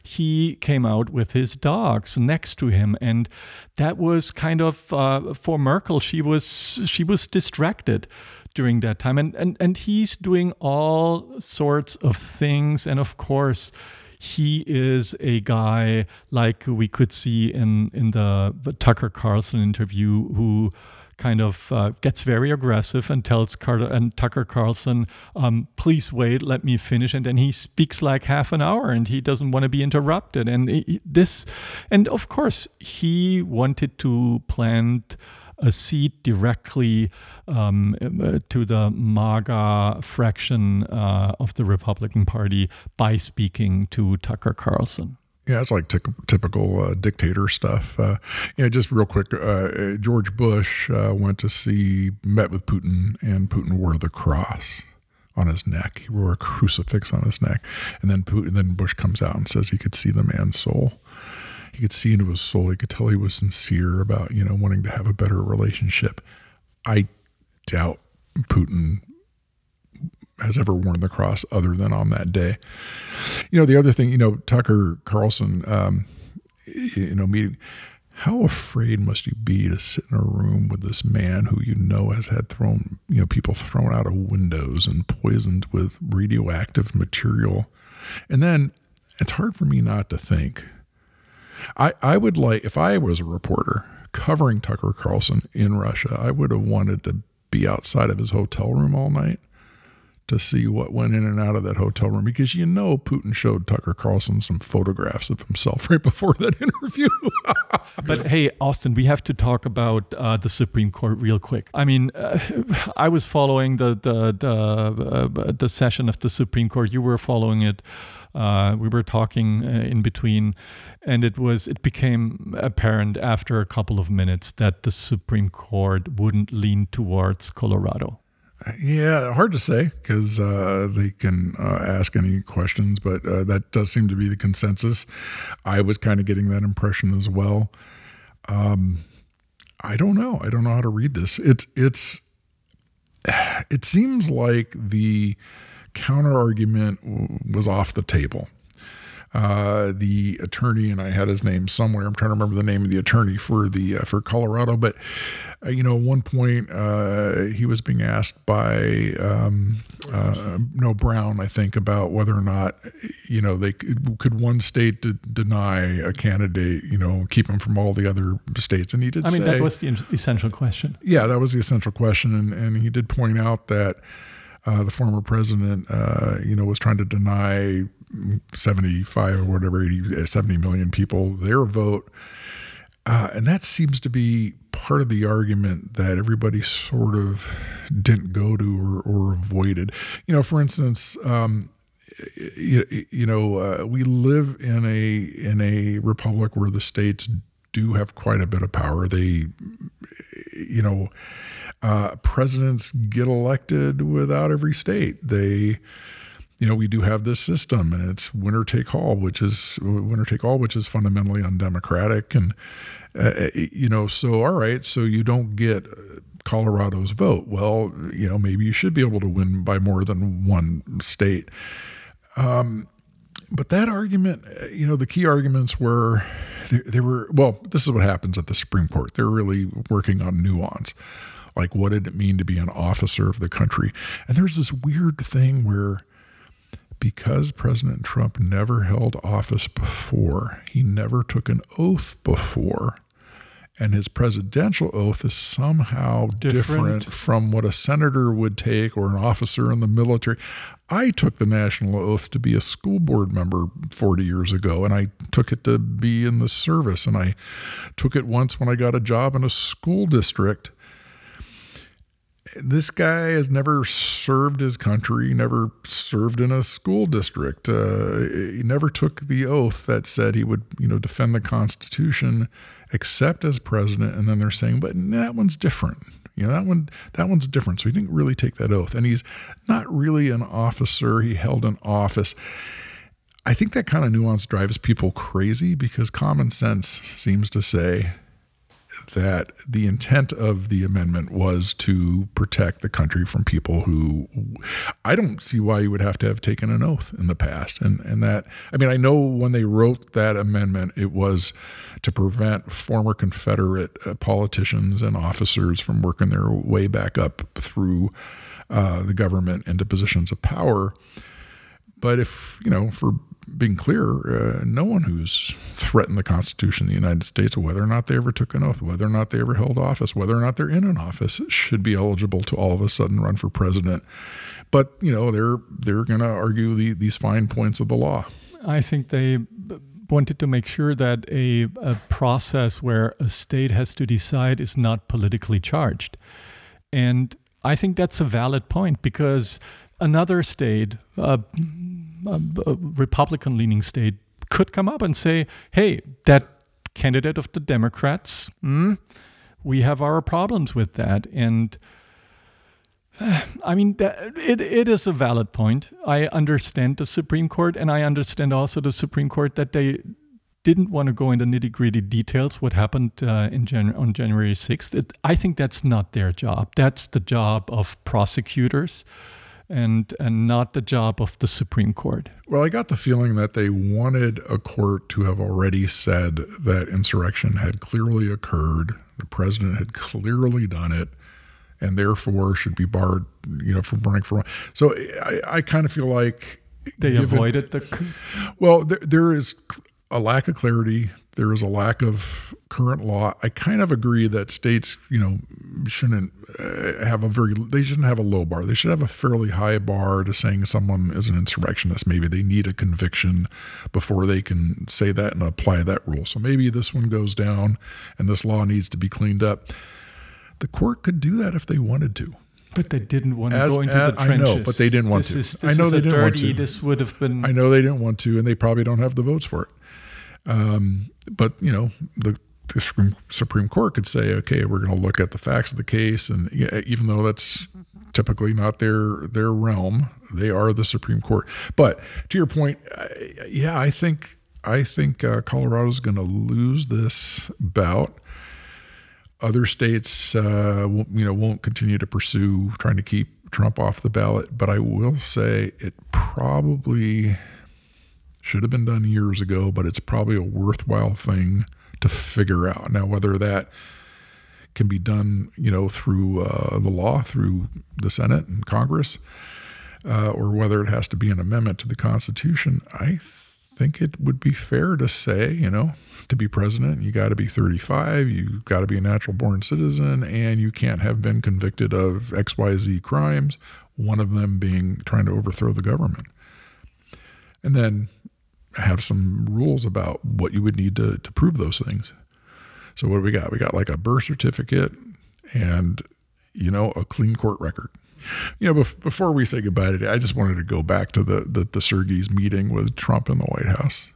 Speaker 2: he came out with his dogs next to him, and that was kind of uh, for Merkel. She was she was distracted during that time, and and and he's doing all sorts of things, and of course. He is a guy like we could see in in the, the Tucker Carlson interview who kind of uh, gets very aggressive and tells Carter and Tucker Carlson, um, "Please wait, let me finish." And then he speaks like half an hour, and he doesn't want to be interrupted. And he- this, and of course, he wanted to plant a seat directly um, uh, to the MAGA fraction uh, of the Republican Party by speaking to Tucker Carlson.
Speaker 1: Yeah, it's like tic- typical uh, dictator stuff. Uh, yeah, just real quick. Uh, George Bush uh, went to see, met with Putin, and Putin wore the cross on his neck. He wore a crucifix on his neck, and then Putin, then Bush comes out and says he could see the man's soul. He could see into his soul. He could tell he was sincere about you know wanting to have a better relationship. I doubt Putin has ever worn the cross other than on that day. You know, the other thing, you know, Tucker Carlson, um, you know, meeting. How afraid must you be to sit in a room with this man who you know has had thrown, you know, people thrown out of windows and poisoned with radioactive material? And then it's hard for me not to think. I, I would like, if I was a reporter covering Tucker Carlson in Russia, I would have wanted to be outside of his hotel room all night to see what went in and out of that hotel room because you know Putin showed Tucker Carlson some photographs of himself right before that interview.
Speaker 2: but hey, Austin, we have to talk about uh, the Supreme Court real quick. I mean, uh, I was following the the the, uh, the, session of the Supreme Court. You were following it. Uh, we were talking uh, in between, and it was it became apparent after a couple of minutes that the Supreme Court wouldn't lean towards Colorado.
Speaker 1: Yeah, hard to say because uh, they can uh, ask any questions, but uh, that does seem to be the consensus. I was kind of getting that impression as well. Um, I don't know. I don't know how to read this. It's it's it seems like the counter argument was off the table uh, the attorney, and I had his name somewhere. I'm trying to remember the name of the attorney for the uh, for Colorado, but uh, you know, at one point uh, he was being asked by um, uh, no Brown, I think, about whether or not you know they could, could one state de- deny a candidate, you know, keep him from all the other states, and he did.
Speaker 2: I mean,
Speaker 1: say,
Speaker 2: that was the essential question.
Speaker 1: Yeah, that was the essential question, and and he did point out that. Uh, the former president, uh, you know, was trying to deny 75 or whatever, 80, 70 million people their vote. Uh, and that seems to be part of the argument that everybody sort of didn't go to or, or avoided. You know, for instance, um, you, you, know, uh, we live in a in a republic where the states do have quite a bit of power. They, you know, uh, presidents get elected without every state. They you know, we do have this system, and it's winner take all, which is winner take all, which is fundamentally undemocratic. And uh, you know, so all right, so you don't get Colorado's vote. Well, you know, maybe you should be able to win by more than one state. Um, but that argument, you know, the key arguments were they were well. This is what happens at the Supreme Court. They're really working on nuance like what did it mean to be an officer of the country and there's this weird thing where because President Trump never held office before, he never took an oath before, and his presidential oath is somehow different. different. from what a senator would take or an officer in the military. I took the national oath to be a school board member 40 years ago, and I took it to be in the service, and I took it once when I got a job in a school district this guy has never served his country, never served in a school district. Uh, he never took the oath that said he would, you know, defend the Constitution, except as president. And then they're saying, but that one's different. You know, that one that one's different. So he didn't really take that oath, and he's not really an officer. He held an office. I think that kind of nuance drives people crazy because common sense seems to say that the intent of the amendment was to protect the country from people who I don't see why you would have to have taken an oath in the past. And and that I mean I know when they wrote that amendment it was to prevent former Confederate uh, politicians and officers from working their way back up through uh, the government into positions of power. But if, you know, for being clear, uh, no one who's threatened the Constitution of the United States, whether or not they ever took an oath, whether or not they ever held office, whether or not they're in an office, should be eligible to all of a sudden run for president. But you know, they're they're going to argue the, these fine points of the law.
Speaker 2: I think they wanted to make sure that a, a process where a state has to decide is not politically charged, and I think that's a valid point because another state. Uh, a, Republican leaning state could come up and say, hey, that candidate of the Democrats, mm, we have our problems with that. And I mean, that, it, it is a valid point. I understand the Supreme Court, and I understand also the Supreme Court that they didn't want to go into nitty gritty details what happened uh, in Jan- on January 6th. It, I think that's not their job. That's the job of prosecutors and and not the job of the Supreme Court.
Speaker 1: Well, I got the feeling that they wanted a court to have already said that insurrection had clearly occurred, the president had clearly done it, and therefore should be barred, you know, from running for. So I, I kind of feel like
Speaker 2: they given, avoided the.
Speaker 1: Well, there, there is a lack of clarity. There is a lack of current law. I kind of agree that states, you know, shouldn't uh, have a very they shouldn't have a low bar. They should have a fairly high bar to saying someone is an insurrectionist. Maybe they need a conviction before they can say that and apply that rule. So maybe this one goes down and this law needs to be cleaned up. The court could do that if they wanted to.
Speaker 2: But they didn't want to
Speaker 1: As-
Speaker 2: go into
Speaker 1: as-
Speaker 2: the
Speaker 1: I know, but they didn't want
Speaker 2: this
Speaker 1: to.
Speaker 2: Is,
Speaker 1: I know
Speaker 2: is
Speaker 1: they didn't want
Speaker 2: dirty,
Speaker 1: to.
Speaker 2: This would have been.
Speaker 1: I know they didn't want to, and they probably don't have the votes for it. Um, but you know, the, the Supreme, Court could say, okay, we're going to look at the facts of the case, and even though that's typically not their their realm, they are the Supreme Court. But to your point, yeah, I think I think uh, Colorado's going to lose this bout. Other states, uh, you know, won't continue to pursue trying to keep Trump off the ballot. But I will say it probably should have been done years ago, but it's probably a worthwhile thing to figure out. Now, whether that can be done, you know, through uh, the law, through the Senate and Congress, uh, or whether it has to be an amendment to the Constitution, I think it would be fair to say, you know, to be president, you got to be 35, you got to be a natural born citizen, and you can't have been convicted of XYZ crimes, one of them being trying to overthrow the government. And then have some rules about what you would need to, to prove those things. So, what do we got? We got like a birth certificate and, you know, a clean court record. You know, bef- before we say goodbye today, I just wanted to go back to the the, the Sergey's meeting with Trump in the White House,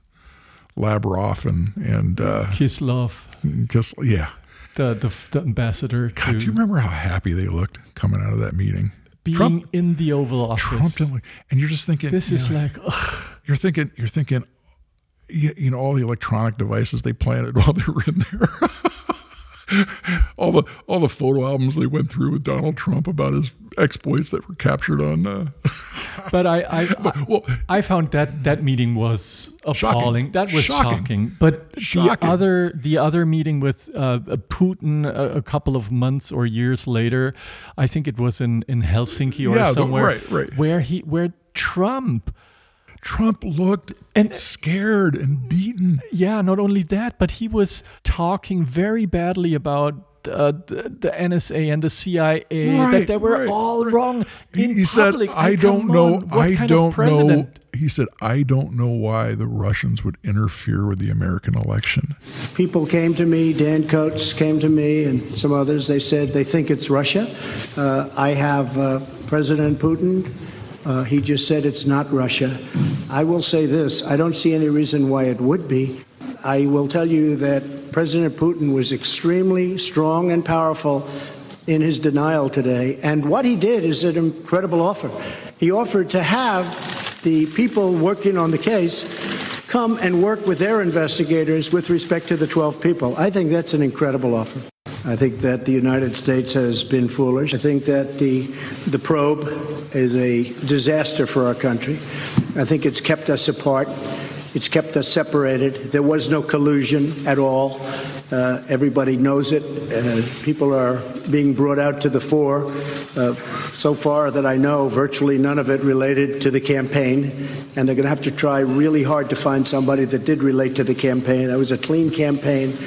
Speaker 1: Lavrov and and uh,
Speaker 2: Kislov,
Speaker 1: Kiss, yeah.
Speaker 2: the, the the ambassador
Speaker 1: God,
Speaker 2: to
Speaker 1: do you remember how happy they looked coming out of that meeting?
Speaker 2: Being
Speaker 1: Trump,
Speaker 2: in the Oval Office.
Speaker 1: Trump and you're just thinking
Speaker 2: this
Speaker 1: you
Speaker 2: is
Speaker 1: know,
Speaker 2: like, ugh,
Speaker 1: you're thinking you're thinking you, you know all the electronic devices they planted while they were in there all the all the photo albums they went through with Donald Trump about his exploits that were captured on uh,
Speaker 2: but I I, I,
Speaker 1: well
Speaker 2: I found that that meeting was appalling. That was
Speaker 1: Shocking.
Speaker 2: shocking. But
Speaker 1: Shocking.
Speaker 2: the other the other meeting with uh, Putin a, a couple of months or years later, I think it was in in Helsinki or
Speaker 1: Yeah, the-
Speaker 2: somewhere,
Speaker 1: right, right.
Speaker 2: where he where Trump.
Speaker 1: Trump looked
Speaker 2: And-
Speaker 1: scared and beaten
Speaker 2: Yeah, not only that, but he was talking very badly about uh, the, the NSA and the CIA
Speaker 1: Right,
Speaker 2: that they were
Speaker 1: right,
Speaker 2: all wrong
Speaker 1: he,
Speaker 2: in
Speaker 1: he said
Speaker 2: public.
Speaker 1: I don't
Speaker 2: come
Speaker 1: know
Speaker 2: what
Speaker 1: I
Speaker 2: kind
Speaker 1: don't
Speaker 2: of
Speaker 1: know he said I don't know why the Russians would interfere with the American election
Speaker 6: People came to me, Dan Coats came to me, and some others. They said they think it's Russia. Uh, I have uh, President Putin. Uh, he just said it's not Russia. I will say this I don't see any reason why it would be. I will tell you that President Putin was extremely strong and powerful in his denial today. And what he did is an incredible offer. He offered to have the people working on the case come and work with their investigators with respect to the 12 people. I think that's an incredible offer. I think that the United States has been foolish. I think that the the probe is a disaster for our country. I think it's kept us apart. It's kept us separated. There was no collusion at all. Uh, everybody knows it. Uh, people are being brought out to the fore. Uh, so far that I know, virtually none of it related to the campaign. And they're going to have to try really hard to find somebody that did relate to the campaign. That was a clean campaign.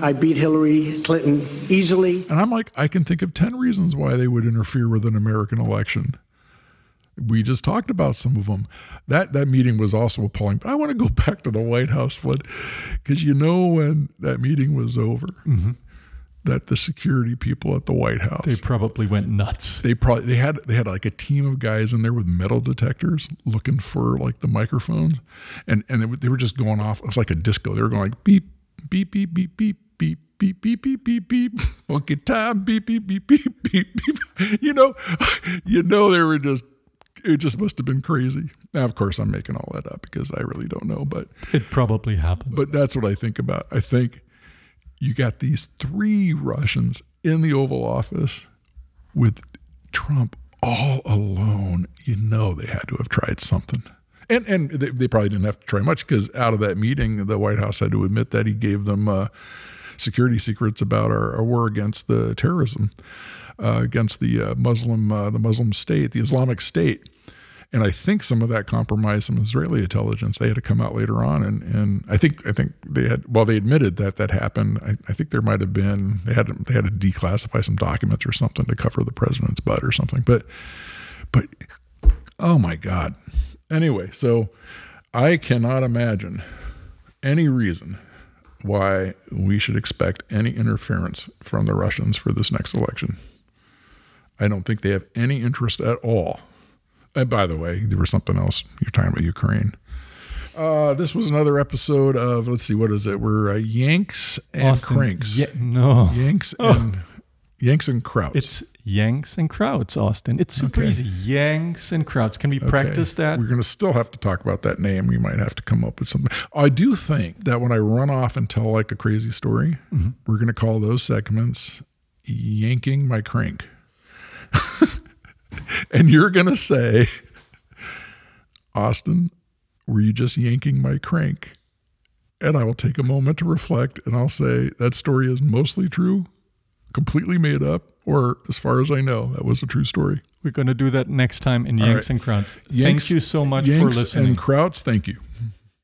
Speaker 6: I beat Hillary Clinton easily.
Speaker 1: and I'm like I can think of 10 reasons why they would interfere with an American election we just talked about some of them. That that meeting was also appalling. But I want to go back to the White House one because you know when that meeting was over, mm-hmm. That the security people at the White House
Speaker 2: They probably went nuts.
Speaker 1: they probably they had they had like a team of guys in there with metal detectors looking for like the microphones, and and it, they were just going off. It was like a disco. They were going like beep beep beep beep beep beep beep beep beep beep beep funky time beep beep beep beep beep beep. You know, you know they were just. It just must have been crazy. Now, of course, I'm making all that up because I really don't know, but
Speaker 2: It probably happened.
Speaker 1: but that's what I think about. I think you got these three Russians in the Oval Office with Trump all alone. You know they had to have tried something. And and they, they probably didn't have to try much because out of that meeting, the White House had to admit that he gave them uh, security secrets about our, our war against the terrorism, uh, against the uh, Muslim uh, the Muslim state, the Islamic State. And I think some of that compromised some Israeli intelligence. They had to come out later on, and, and I think I think they had well they admitted that that happened. I, I think there might have been they had they had to declassify some documents or something to cover the president's butt or something. But but oh my god. Anyway, so I cannot imagine any reason why we should expect any interference from the Russians for this next election. I don't think they have any interest at all. And by the way, there was something else. You're talking about Ukraine. Uh, this was another episode of, let's see, what is it? We're uh, Yanks and
Speaker 2: Austin,
Speaker 1: Cranks.
Speaker 2: Yeah, no.
Speaker 1: Yanks and Yanks and Krauts.
Speaker 2: It's Yanks and Krauts, Austin. It's super
Speaker 1: Okay.
Speaker 2: easy. Yanks and Krauts. Can we
Speaker 1: Okay.
Speaker 2: practice that?
Speaker 1: We're going to still have to talk about that name. We might have to come up with something. I do think that when I run off and tell like a crazy story,
Speaker 2: Mm-hmm.
Speaker 1: we're going to call those segments yanking my crank. and you're going to say, Austin, were you just yanking my crank? And I will take a moment to reflect and I'll say that story is mostly true, completely made up, or as far as I know, that was a true story.
Speaker 2: We're going to do that next time in Yanks
Speaker 1: right.
Speaker 2: and Krauts.
Speaker 1: Yanks-
Speaker 2: Thank you so much
Speaker 1: Yanks
Speaker 2: for listening.
Speaker 1: And Krauts, thank you.